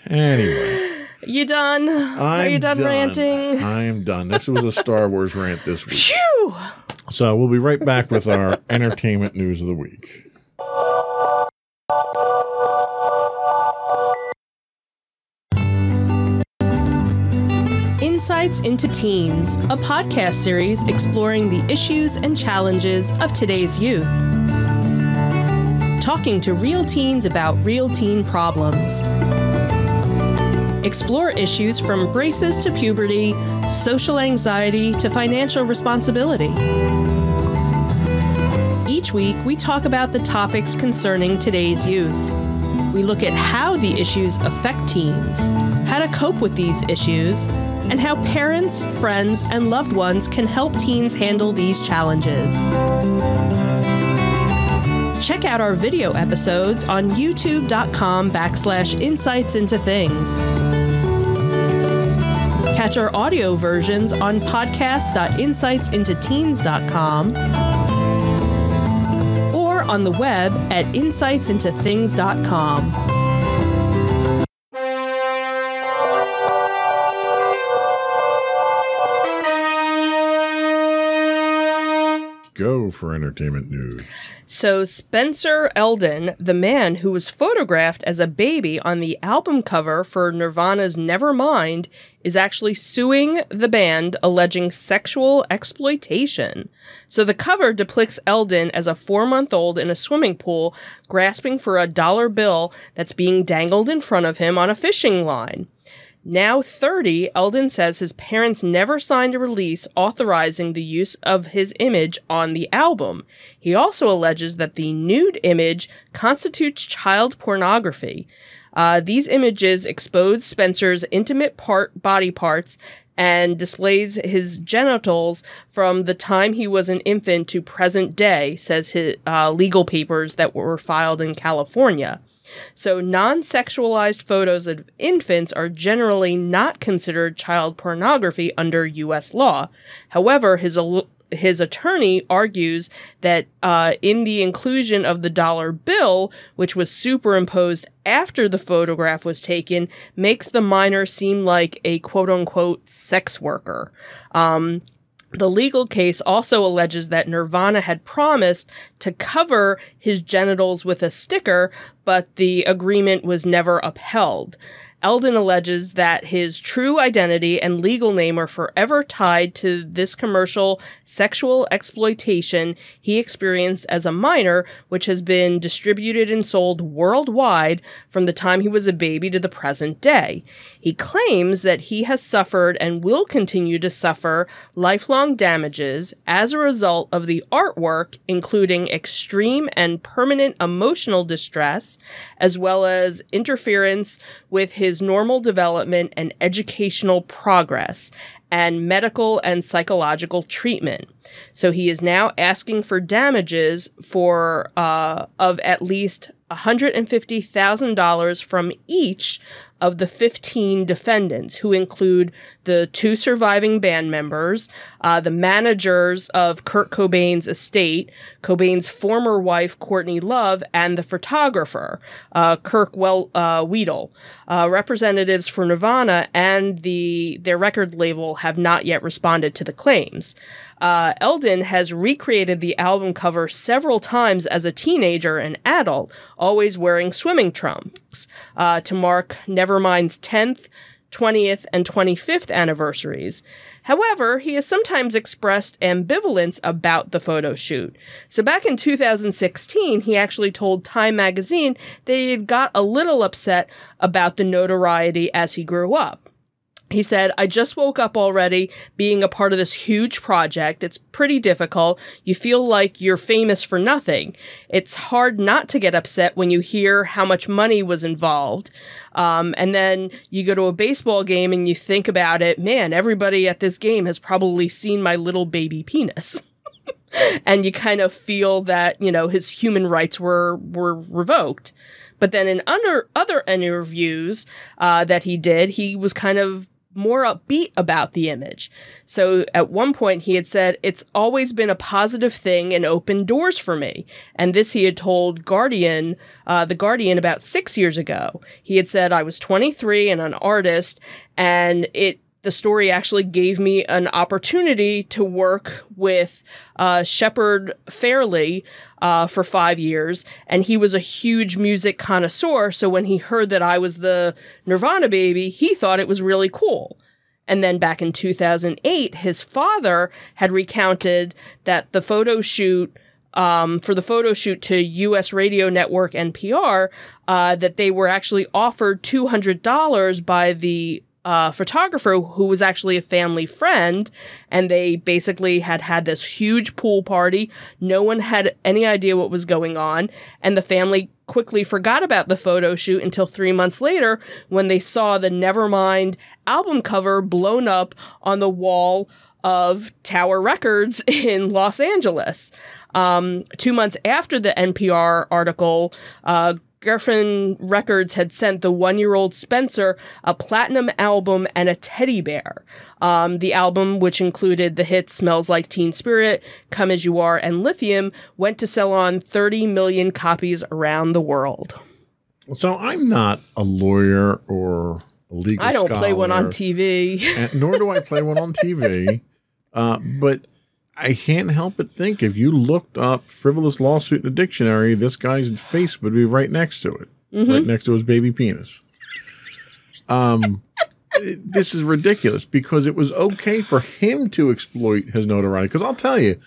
anyway, you done? Are I'm you done, ranting? I am done. This was a Star Wars rant this week. Phew. So we'll be right back with our entertainment news of the week. Insights into Teens, a podcast series exploring the issues and challenges of today's youth. Talking to real teens about real teen problems. Explore issues from braces to puberty, social anxiety to financial responsibility. Each week, we talk about the topics concerning today's youth. We look at how the issues affect teens, how to cope with these issues, and how parents, friends, and loved ones can help teens handle these challenges. Check out our video episodes on youtube.com backslash insights into things. Catch our audio versions on podcast.insightsintoteens.com on the web at insightsintothings.com. go for entertainment news. So, Spencer Elden, the man who was photographed as a baby on the album cover for Nirvana's Nevermind, is actually suing the band alleging sexual exploitation. So, the cover depicts Elden as a four month old in a swimming pool grasping for a dollar bill that's being dangled in front of him on a fishing line. Now 30, Elden says his parents never signed a release authorizing the use of his image on the album. He also alleges that the nude image constitutes child pornography. Uh, these images expose Spencer's intimate part body parts and displays his genitals from the time he was an infant to present day, says his uh, legal papers that were filed in California. So, non sexualized photos of infants are generally not considered child pornography under U.S. law. However, his his attorney argues that uh, in the inclusion of the dollar bill, which was superimposed after the photograph was taken, makes the minor seem like a quote unquote sex worker. Um, the legal case also alleges that Nirvana had promised to cover his genitals with a sticker, but the agreement was never upheld. Elden alleges that his true identity and legal name are forever tied to this commercial sexual exploitation he experienced as a minor, which has been distributed and sold worldwide from the time he was a baby to the present day. He claims that he has suffered and will continue to suffer lifelong damages as a result of the artwork, including extreme and permanent emotional distress, as well as interference with his normal development and educational progress and medical and psychological treatment. So he is now asking for damages for uh, of at least $150,000 from each of the 15 defendants, who include the two surviving band members, uh, the managers of Kurt Cobain's estate, Cobain's former wife, Courtney Love, and the photographer, uh, Kirk well, uh, Weddle. Uh, representatives for Nirvana and the their record label have not yet responded to the claims. Uh, Elden has recreated the album cover several times as a teenager and adult, always wearing swimming trunks uh, to mark Nevermind's 10th, 20th, and 25th anniversaries. However, he has sometimes expressed ambivalence about the photo shoot. So back in 2016, he actually told Time magazine that he had got a little upset about the notoriety as he grew up. He said, I just woke up already being a part of this huge project. It's pretty difficult. You feel like you're famous for nothing. It's hard not to get upset when you hear how much money was involved. Um, and then you go to a baseball game and you think about it, man, everybody at this game has probably seen my little baby penis. and you kind of feel that, you know, his human rights were, were revoked. But then in under other interviews uh, that he did, he was kind of more upbeat about the image. So at one point he had said, It's always been a positive thing and opened doors for me. And this he had told Guardian, uh, The Guardian about six years ago. He had said, I was 23 and an artist, and it the story actually gave me an opportunity to work with uh, Shepard Fairey uh, for five years, and he was a huge music connoisseur. So when he heard that I was the Nirvana baby, he thought it was really cool. And then back in 2008, his father had recounted that the photo shoot. Um, for the photo shoot to U.S. radio network NPR, uh, that they were actually offered $200 by the uh, photographer who was actually a family friend, and they basically had had this huge pool party. No one had any idea what was going on, and the family quickly forgot about the photo shoot until three months later when they saw the Nevermind album cover blown up on the wall of Tower Records in Los Angeles. Um, two months after the NPR article, uh, Geffen Records had sent the one year old Spencer a platinum album and a teddy bear. Um, the album, which included the hits Smells Like Teen Spirit, Come As You Are, and Lithium, went to sell on 30 million copies around the world. So I'm not a lawyer or a legal I don't play one on TV. nor do I play one on TV. Uh, but I can't help but think if you looked up frivolous lawsuit in the dictionary, this guy's face would be right next to it, right next to his baby penis. Um, this is ridiculous because it was okay for him to exploit his notoriety. Because I'll tell you,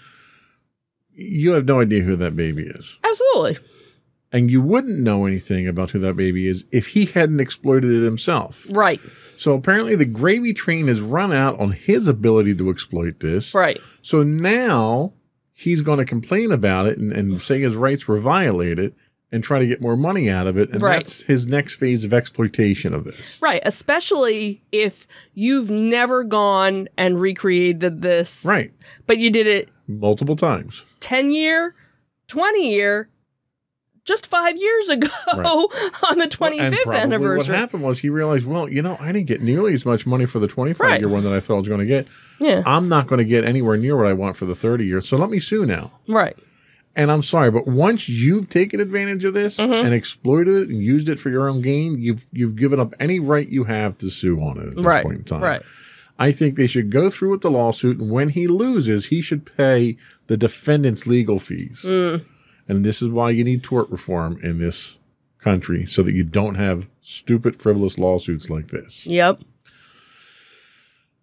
you have no idea who that baby is. Absolutely. And you wouldn't know anything about who that baby is if he hadn't exploited it himself. Right. So apparently, the gravy train has run out on his ability to exploit this. Right. So now he's going to complain about it and, and say his rights were violated and try to get more money out of it. And Right. that's his next phase of exploitation of this. Right. Especially if you've never gone and recreated this, Right. but you did it Multiple times. 10 year, 20 year, just five years ago on the 25th and probably anniversary. what happened was he realized, well, you know, I didn't get nearly as much money for the 25 Right. year one that I thought I was going to get. Yeah. I'm not going to get anywhere near what I want for the 30 year. So let me sue now. Right. And I'm sorry, but once you've taken advantage of this Mm-hmm. and exploited it and used it for your own gain, you've you've given up any right you have to sue on it at this Right. point in time. Right. I think they should go through with the lawsuit, and when he loses, he should pay the defendant's legal fees. Mm. And this is why you need tort reform in this country, so that you don't have stupid, frivolous lawsuits like this. Yep.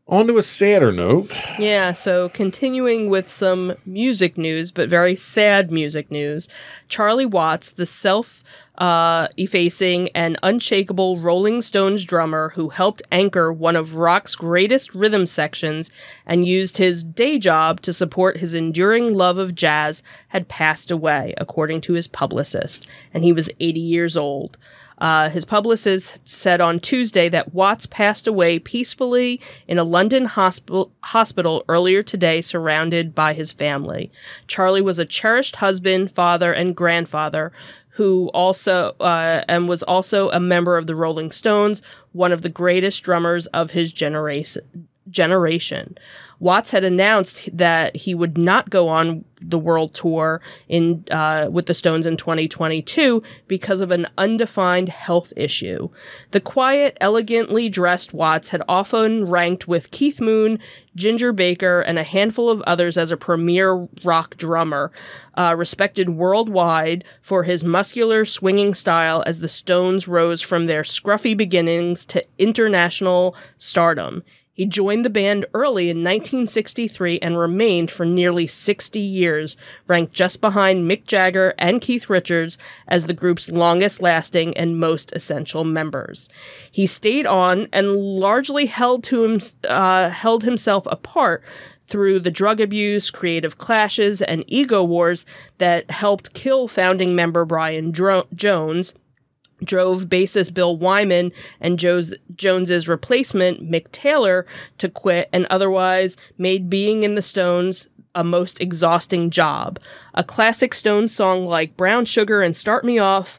On to a sadder note. Yeah, so continuing with some music news, but very sad music news. Charlie Watts, the self uh, effacing and unshakable Rolling Stones drummer who helped anchor one of rock's greatest rhythm sections and used his day job to support his enduring love of jazz, had passed away, according to his publicist, and he was 80 years old. Uh, his publicist said on Tuesday that Watts passed away peacefully in a London hospital, hospital earlier today, surrounded by his family. Charlie was a cherished husband, father, and grandfather who also uh, and was also a member of the Rolling Stones, one of the greatest drummers of his generation. Generation. Watts had announced that he would not go on the world tour in uh, with the Stones in 2022 because of an undefined health issue. The quiet, elegantly dressed Watts had often ranked with Keith Moon, Ginger Baker, and a handful of others as a premier rock drummer, uh, respected worldwide for his muscular, swinging style as the Stones rose from their scruffy beginnings to international stardom. He joined the band early in 1963 and remained for nearly 60 years, ranked just behind Mick Jagger and Keith Richards as the group's longest lasting and most essential members. He stayed on and largely held to him, uh, held himself apart through the drug abuse, creative clashes, and ego wars that helped kill founding member Brian Jones drove bassist Bill Wyman and Joe's, Jones's replacement Mick Taylor to quit and otherwise made being in the Stones a most exhausting job. A classic Stones song like Brown Sugar and Start Me Off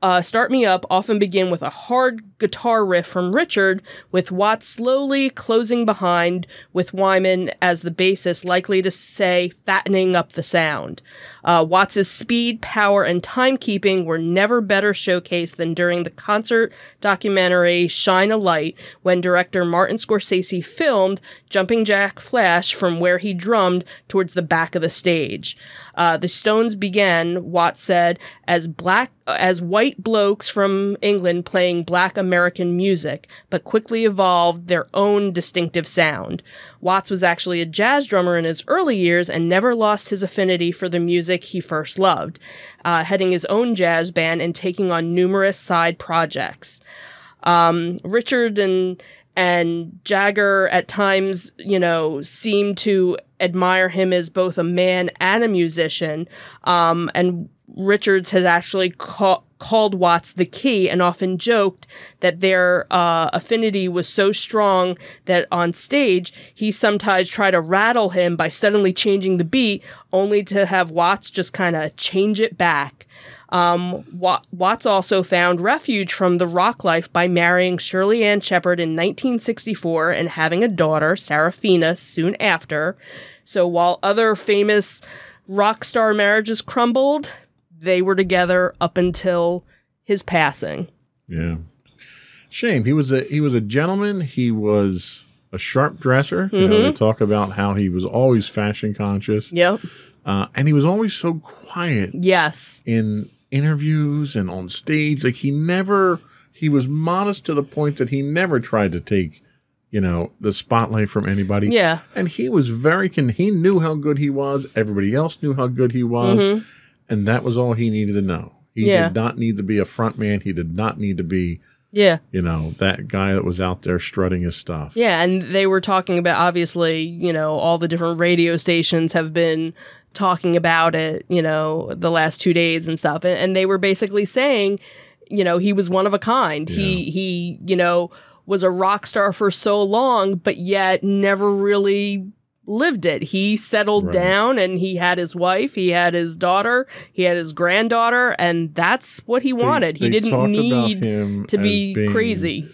uh, Start Me Up often begin with a hard guitar riff from Richard, with Watts slowly closing behind, with Wyman as the bassist, likely to say, fattening up the sound. Uh, Watts's speed, power, and timekeeping were never better showcased than during the concert documentary Shine a Light, when director Martin Scorsese filmed Jumping Jack Flash from where he drummed towards the back of the stage. Uh, the Stones began, Watts said, as black as white blokes from England playing black American music, but quickly evolved their own distinctive sound. Watts was actually a jazz drummer in his early years and never lost his affinity for the music he first loved, uh, heading his own jazz band and taking on numerous side projects. Um, Richard and and Jagger at times, you know, seemed to admire him as both a man and a musician. Um, and Richards has actually ca- called Watts the key and often joked that their uh, affinity was so strong that on stage he sometimes tried to rattle him by suddenly changing the beat, only to have Watts just kind of change it back. Um, Watts also found refuge from the rock life by marrying Shirley Ann Shepard in 1964 and having a daughter, Seraphina, soon after. So while other famous rock star marriages crumbled, they were together up until his passing. Yeah. Shame. He was a he was a gentleman. He was a sharp dresser. You mm-hmm. know, they talk about how he was always fashion conscious. Yep. Uh, and he was always so quiet. Yes. In interviews and on stage. Like he never, he was modest to the point that he never tried to take, you know, the spotlight from anybody. Yeah. And he was very, con- he knew how good he was. Everybody else knew how good he was. Mm-hmm. And that was all he needed to know. He yeah. did not need to be a front man. He did not need to be, yeah, you know, that guy that was out there strutting his stuff. Yeah, and they were talking about obviously, you know, all the different radio stations have been talking about it, you know, the last two days and stuff. And, and they were basically saying, you know, he was one of a kind. Yeah. He, he, you know, was a rock star for so long, but yet never really lived it. He settled right. down and he had his wife, he had his daughter, he had his granddaughter, and that's what he wanted. They, he didn't need him to be crazy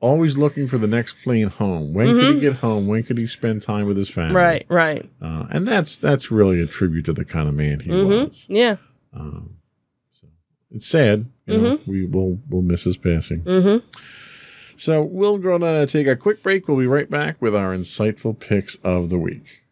always looking for the next plane home. When mm-hmm. could he mm-hmm. get home? When could he spend time with his family? Right, right. Uh, and that's that's really a tribute to the kind of man he mm-hmm. was. Yeah. Um, so it's sad. You mm-hmm. know, we will we'll miss his passing. So we're gonna take a quick break. We'll be right back with our insightful picks of the week.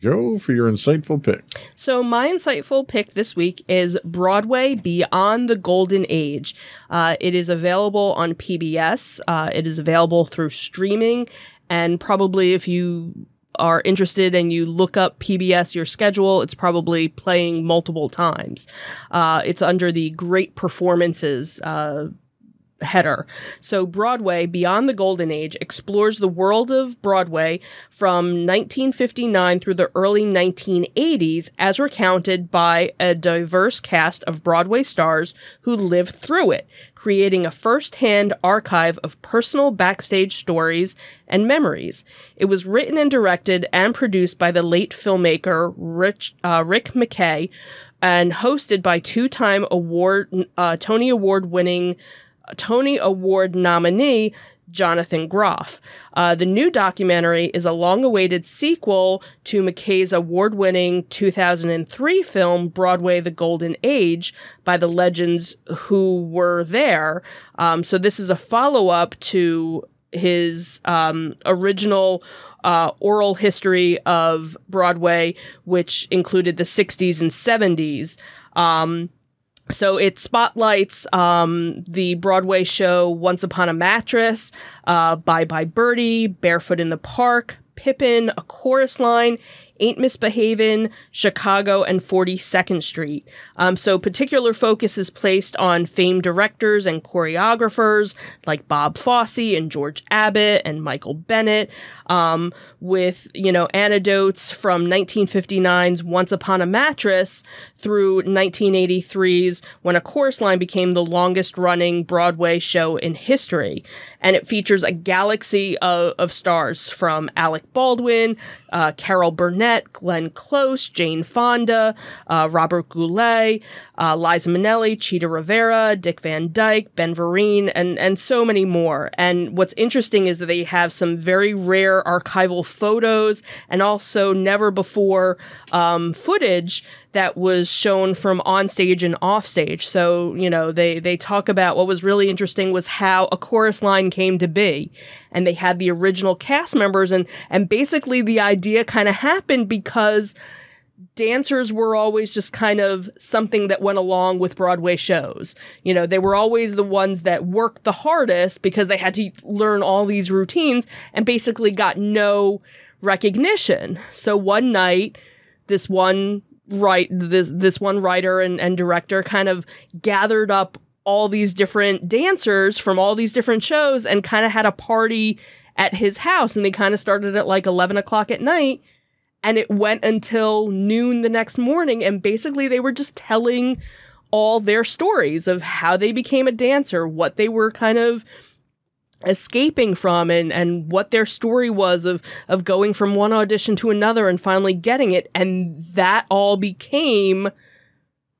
Go for your insightful pick. So, my insightful pick this week is Broadway Beyond the Golden Age. Uh, it is available on PBS, uh, it is available through streaming, and probably if you are interested and you look up PBS, your schedule, it's probably playing multiple times. Uh, it's under the Great Performances uh, header. So, Broadway Beyond the Golden Age explores the world of Broadway from 1959 through the early 1980s as recounted by a diverse cast of Broadway stars who lived through it, creating a first hand archive of personal backstage stories and memories. It was written and directed and produced by the late filmmaker Rich, uh, Rick McKay and hosted by two time award, uh, Tony Award winning Tony Award nominee Jonathan Groff. Uh, the new documentary is a long awaited sequel to McKay's award winning 2003 film, Broadway The Golden Age, by the legends who were there. Um, so, this is a follow up to his um, original uh, oral history of Broadway, which included the 60s and 70s. Um, so it spotlights um, the Broadway show Once Upon a Mattress, uh, Bye Bye Birdie, Barefoot in the Park, Pippin, A Chorus Line, Ain't Misbehavin', Chicago, and 42nd Street. Um, so particular focus is placed on famed directors and choreographers like Bob Fosse and George Abbott and Michael Bennett, um, with, you know, anecdotes from 1959's Once Upon a Mattress through 1983's When a Chorus Line became the longest running Broadway show in history. And it features a galaxy of, of stars from Alec Baldwin, uh, Carol Burnett, Glenn Close, Jane Fonda, uh, Robert Goulet, uh, Liza Minnelli, Chita Rivera, Dick Van Dyke, Ben Vereen, and, and so many more. And what's interesting is that they have some very rare archival photos and also never before um, footage that was shown from on stage and off stage. So, you know, they, they talk about what was really interesting was how a chorus line came to be. And they had the original cast members and, and basically the idea kind of happened because dancers were always just kind of something that went along with Broadway shows. You know, they were always the ones that worked the hardest because they had to learn all these routines and basically got no recognition. So one night, this one right this this one writer and, and director kind of gathered up all these different dancers from all these different shows and kind of had a party at his house and they kind of started at like 11 o'clock at night and it went until noon the next morning and basically they were just telling all their stories of how they became a dancer what they were kind of escaping from and and what their story was of of going from one audition to another and finally getting it. And that all became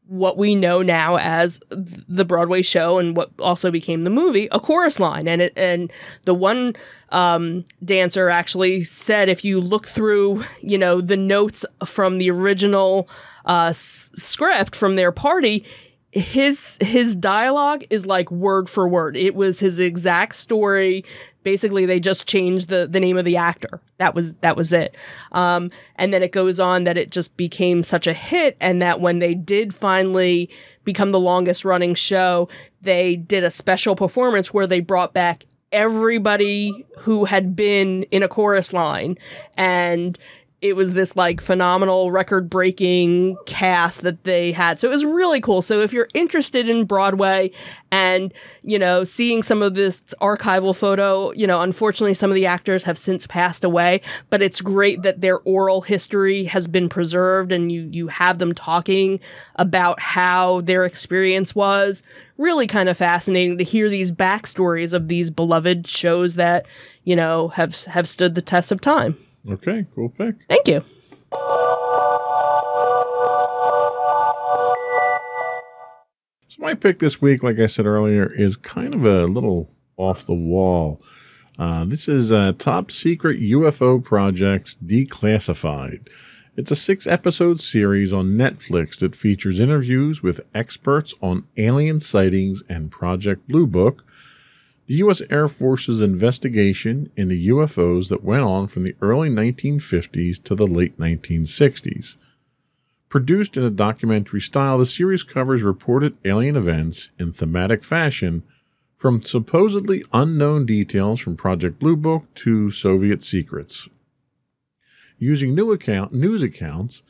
what we know now as the Broadway show and what also became the movie, a chorus line. And it, and the one um, dancer actually said, if you look through, you know, the notes from the original uh, s- script from their party, his his dialogue is like word for word. It was his exact story. Basically, they just changed the the name of the actor. That was that was it. Um, and then it goes on that it just became such a hit, and that when they did finally become the longest running show, they did a special performance where they brought back everybody who had been in a chorus line and it was this like phenomenal record breaking cast that they had. So it was really cool. So if you're interested in Broadway and, you know, seeing some of this archival photo, you know, unfortunately some of the actors have since passed away, but it's great that their oral history has been preserved and you you have them talking about how their experience was. Really kind of fascinating to hear these backstories of these beloved shows that, you know, have have stood the test of time. Okay, cool pick. Thank you. So my pick this week, like I said earlier, is kind of a little off the wall. Uh, this is uh, Top Secret UFO Projects Declassified. It's a six episode series on Netflix that features interviews with experts on alien sightings and Project Blue Book, the U.S. Air Force's investigation into UFOs that went on from the early 1950s to the late 1960s. Produced in a documentary style, the series covers reported alien events in thematic fashion, from supposedly unknown details from Project Blue Book to Soviet secrets. Using new account, news accounts,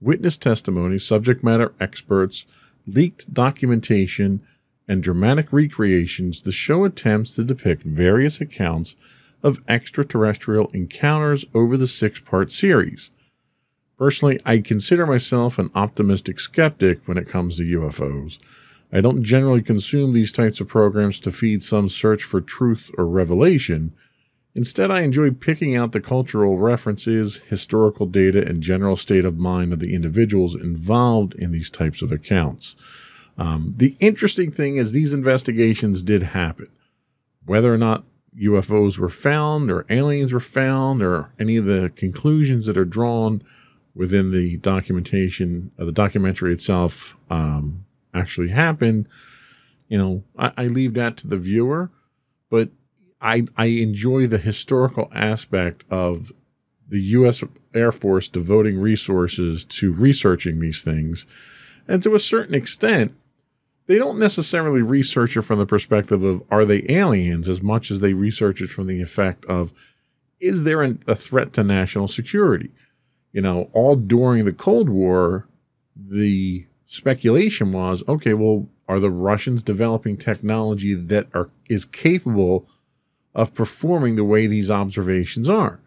witness testimony, subject matter experts, leaked documentation, and dramatic recreations, the show attempts to depict various accounts of extraterrestrial encounters over the six part series. Personally, I consider myself an optimistic skeptic when it comes to UFOs. I don't generally consume these types of programs to feed some search for truth or revelation. Instead, I enjoy picking out the cultural references, historical data, and general state of mind of the individuals involved in these types of accounts. Um, the interesting thing is these investigations did happen. Whether or not UFOs were found or aliens were found or any of the conclusions that are drawn within the documentation of the documentary itself um, actually happened, you know, I, I leave that to the viewer. But I, I enjoy the historical aspect of the U.S. Air Force devoting resources to researching these things. And to a certain extent, they don't necessarily research it from the perspective of are they aliens as much as they research it from the effect of is there an, a threat to national security? You know, all during the Cold War, the speculation was okay, well, are the Russians developing technology that are is capable of performing the way these observations are?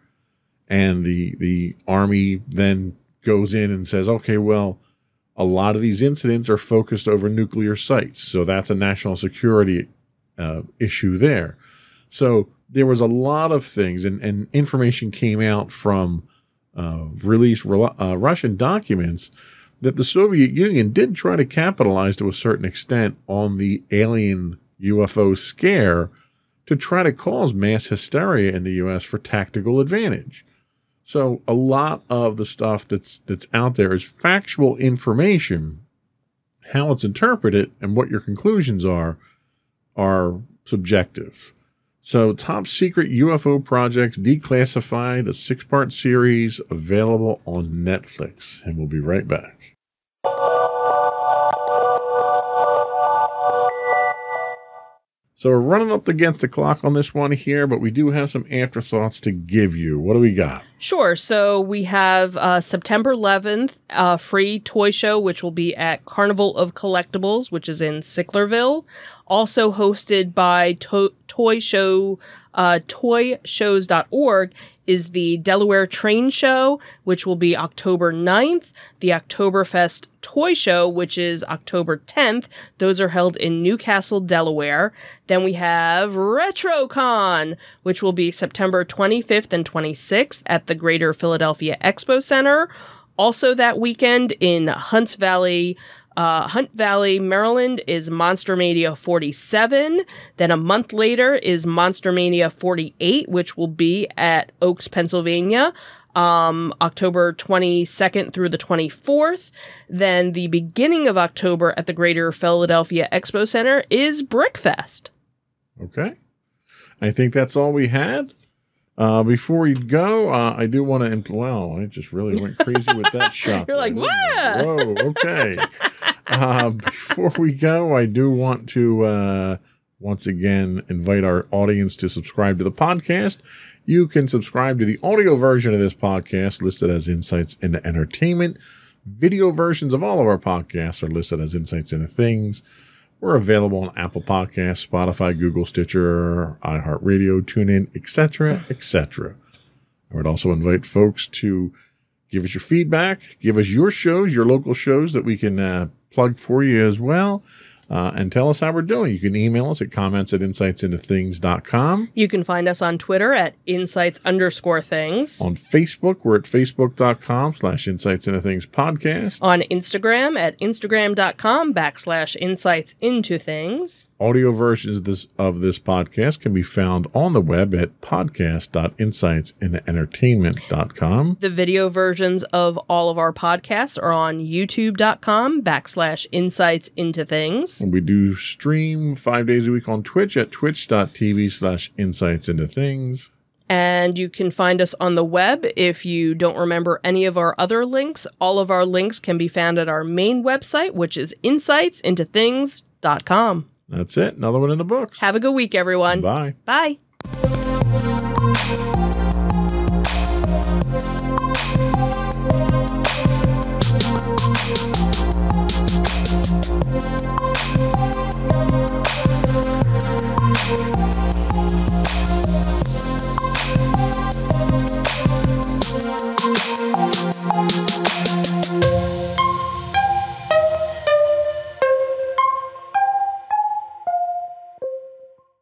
And the the army then goes in and says, okay, well, a lot of these incidents are focused over nuclear sites. So that's a national security uh, issue there. So there was a lot of things, and, and information came out from uh, released uh, Russian documents that the Soviet Union did try to capitalize to a certain extent on the alien UFO scare to try to cause mass hysteria in the US for tactical advantage. So a lot of the stuff that's that's out there is factual information. How it's interpreted and what your conclusions are are subjective. So, Top Secret UFO Projects Declassified, a six part series available on Netflix. And we'll be right back. So we're running up against the clock on this one here, but we do have some afterthoughts to give you. What do we got? Sure. So we have uh, September 11th, a free toy show, which will be at Carnival of Collectibles, which is in Sicklerville. Also hosted by to- Toy Show, uh, toyshows.org is the Delaware Train Show, which will be October 9th, the Oktoberfest Toy Show, which is October 10th. Those are held in Newcastle, Delaware. Then we have RetroCon, which will be September 25th and 26th at the Greater Philadelphia Expo Center. Also that weekend in Hunts Valley, uh, Hunt Valley, Maryland is Monster Mania 47. Then a month later is Monster Mania 48, which will be at Oaks, Pennsylvania. Um, October 22nd through the 24th. Then the beginning of October at the Greater Philadelphia Expo Center is Brickfest. Okay. I think that's all we had. Uh, before we go, uh, I do want to. Wow, I just really went crazy with that shot. You're there, like, "What?" Whoa, okay. uh, before we go, I do want to uh, once again invite our audience to subscribe to the podcast. You can subscribe to the audio version of this podcast listed as Insights into Entertainment. Video versions of all of our podcasts are listed as Insights into Things. We're available on Apple Podcasts, Spotify, Google, Stitcher, iHeartRadio, TuneIn, etc., etc. I would also invite folks to give us your feedback, give us your shows, your local shows that we can uh, plug for you as well, uh, and tell us how we're doing. You can email us at comments at insightsintothings.com. You can find us on Twitter at insights underscore things. On Facebook, we're at facebook.com slash insights into things podcast. On Instagram at instagram.com backslash insights into things. Audio versions of this of this podcast can be found on the web at podcast.insightsintoentertainment.com. The video versions of all of our podcasts are on youtube.com backslash insights into things. And we do stream five days a week on Twitch at twitch.tv slash insights into things. And you can find us on the web. If you don't remember any of our other links, all of our links can be found at our main website, which is insightsintothings.com. That's it. Another one in the books. Have a good week, everyone. Bye. Bye.